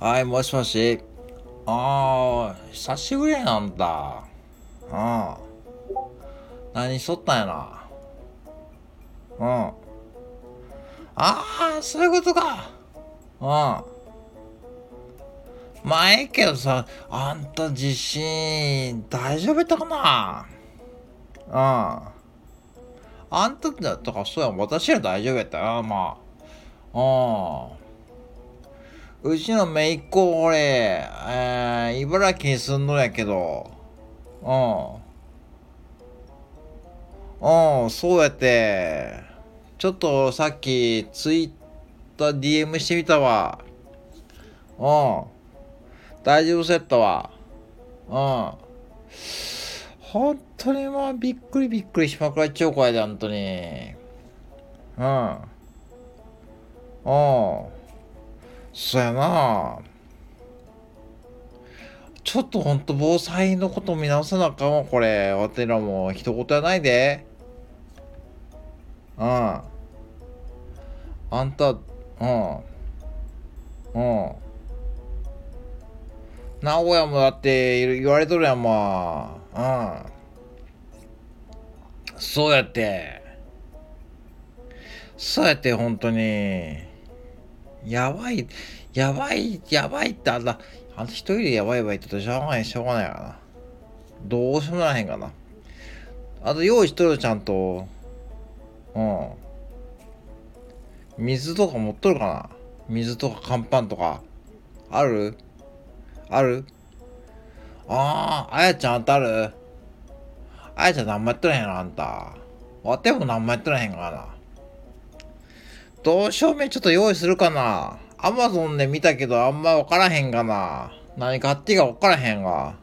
はい、もしもし。ああ、久しぶりやなあんた。ああ。何しとったんやな。うん。ああ、そういうことか。うん。まあ、ええけどさ、あんた自信大丈夫やったかなうん。あんただとかそうやん、私は大丈夫やったよ、まあ。うん。うちの姪っ子、俺、えー、茨城に住んどやけど、うん。うん、そうやって、ちょっとさっき、ツイッター DM してみたわ。うん。大丈夫そうやったわ。うん。本当にまあ、びっくりびっくりしまくらっちゃうかいで、本当に。うん。うん。そやなちょっとほんと防災のこと見直さなあかんわ、これ。わてらも一言やないで。うん。あんた、うん。うん。名古屋もだって言われとるやん、まあ。うん。そうやって。そうやって、本当に。やばい、やばい、やばいってあんな、あんた一人でやばいばいって言ったらしょうがない、しょうがないからな。どうしようもならへんかな。あと用意しとるちゃんと。うん。水とか持っとるかな水とか乾パンとか。ある？ある？ああ、あやちゃんあたる？あやちゃん何もやってらへんのあんた。わても何もやってらへんからな。どうしようめちょっと用意するかなアマゾンで見たけどあんま分からへんかな何買っていいか分からへんが。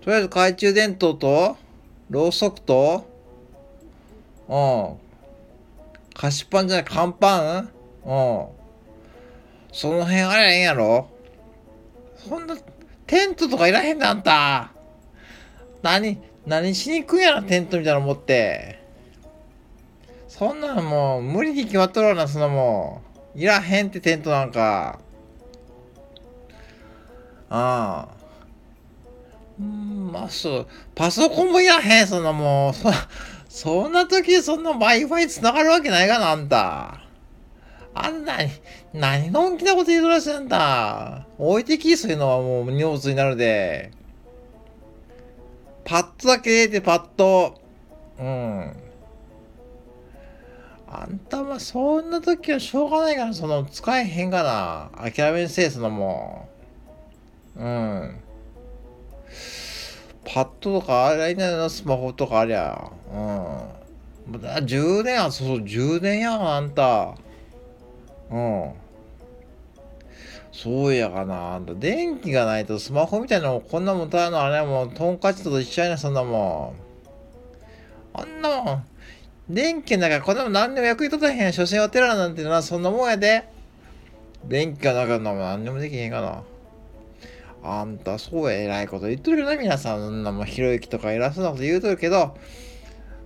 とりあえず懐中電灯と、ろうそくと、うん。菓子パンじゃない、乾パン？うん。その辺ありゃええんやろそんな、テントとかいらへんねあんた。何、何しに行くんやろ、テントみたいなの持って。そんなのもう無理に決まっとるわな、そんなもん。いらへんってテントなんか。ああ。うん、まあそう。パソコンもいらへん、そんなもう。そ、そんな時そんな Wi-Fi 繋がるわけないがな、あんた。あんなに、何のんきなこと言うとらしいんだ。置いてき、そういうのはもう荷物になるで。パッドだけ入れて、パッド。うん。あんたはそんな時はしょうがないから、その、使えへんがな。諦めんせえ、そのもう。ん。パッドとかあれいないのスマホとかありゃ。うん。だ充電は、そうそう、充電やん、あんた。うん。そうやがな。あんた、電気がないとスマホみたいなのこんなもんただのあれもう、トンカチと一緒やな、そんなもん。あんなもん。電気なんかこんなもん何でも役に立たへん。所詮はテラなんてな、そんなもんやで。電気がなかったら何でもできへんかな。あんた、そうや、偉いこと言っとるよな、皆さん。そんなもん、ひろゆきとか偉そうなこと言うとるけど、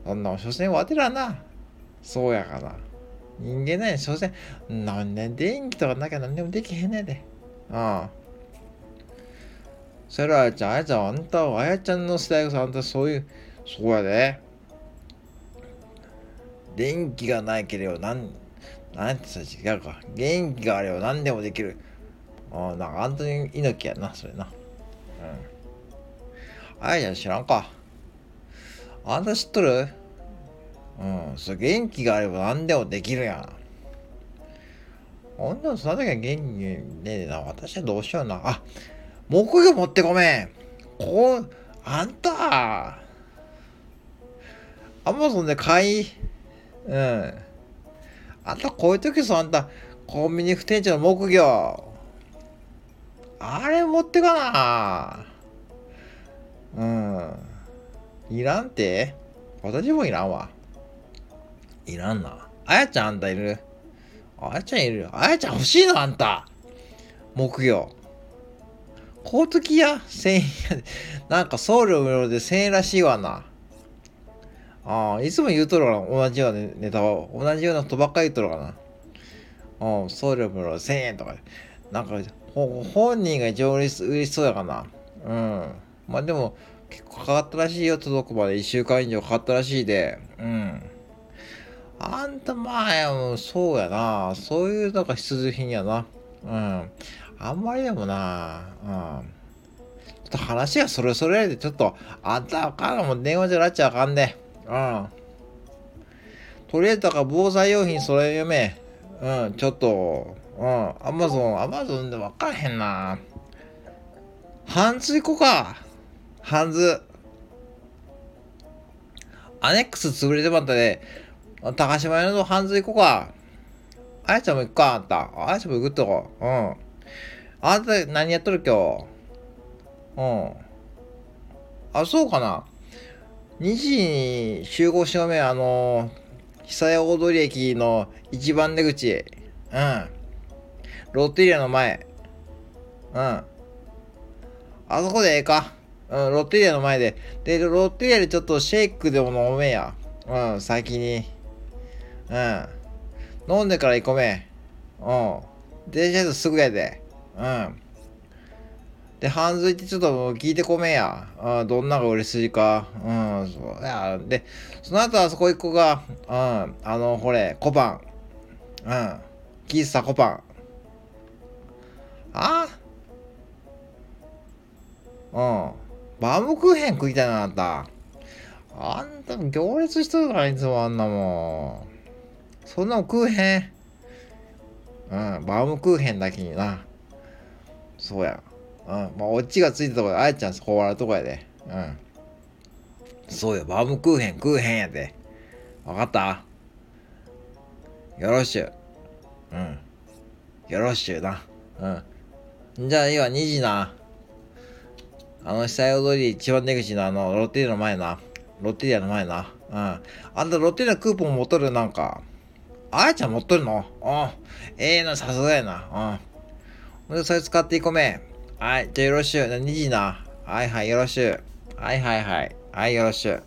そんなもん、所詮はテラな。そうやかな。人間なんや、所詮、なんで電気とかなきゃ何でもできへんねんで。ああ。それはあやちゃん、あやちゃん、あんたは、あやちゃんの世代こそあんたそういう、そうやで。電気がないければなん、なんてさ、違うか。元気があれば何でもできる。ああ、なんかアントニー猪木やな、それな。うん。あやちゃん知らんか。あんた知っとる？ん、そう、元気があれば何でもできるやん。女のそんな時は元気ねえな。私はどうしような。あ、木魚持ってごめん。こう、あんた。アマゾンで買い。うん。あんたこういう時さ、あんた、コンビニ不店長の木魚。あれ持ってかな。うん。いらんて私もいらんわ。いらんな。あやちゃんあんたいる？あやちゃんいる。あやちゃん欲しいのあんた。木魚。こう時や、千円や。なんか送料無料で1000円らしいわな。ああ、いつも言うとるかな、同じようなネタを。同じようなことばっかり言っとるかな。うん、送料無料1000円とか。なんか、本人が一番嬉しそうやかな。うん。まあでも、結構かかったらしいよ、届くまで1週間以上かかったらしいで。うん。あんたまあ、そうやな。そういうなんか必需品やな。うん。あんまりでもな。うん。ちょっと話がそれそれで、ちょっと、あんたあかんも電話じゃらっちゃあかんで。うん。とりあえずだから防災用品それ読め。うん、ちょっと、うん、アマゾン、アマゾンで分からへんな。ハンズ行こうか。ハンズ。アネックス潰れてまったで、高島屋のハンズ行こうか。あやちゃんも行くか、あんた。あやちゃんも行くってこ。うん。あんた何やっとる今日？うん。あ、そうかな。2時に集合しようめ、あのー、久屋大通駅の一番出口。うん。ロッテリアの前。うん。あそこでええか。うん、ロッテリアの前で。で、ロッテリアでちょっとシェイクでも飲めや。うん、先に。うん。飲んでから行こめ。うん。電車ですぐやで。うん。で、半ズいってちょっと聞いてこめや。うん、どんなが嬉しいか。うん、そうや。で、その後あそこ行こうが、うん、あの、ほれ、コパン。うん。喫茶コパン。あ？うん。バームクーヘン食いたいな、あんた。あんた行列しとるから、いつもあんなもん。そんなの食うへん。うん、バームクーヘンだけにな。そうや。うん。まあ、オチがついたとこで、あやちゃんそこ笑うとこやで。うん。そうや、バームクーヘン食うへんやで。わかった？よろしゅう。うん。よろしゅうな。うん。じゃあ、いいわ、2時な。あの、久屋踊り一番出口のあの、ロッテリアの前な。ロッテリアの前な。うん。あんたロッテリアクーポン持っとる？なんか。あやちゃん持っとるの？うん。ええー、な、さすがやな。うん。で、それ使っていこめ。はい、じゃあよろしゅう。2時な。はいはい、よろしゅう。はいはいはい。はい、よろしゅう。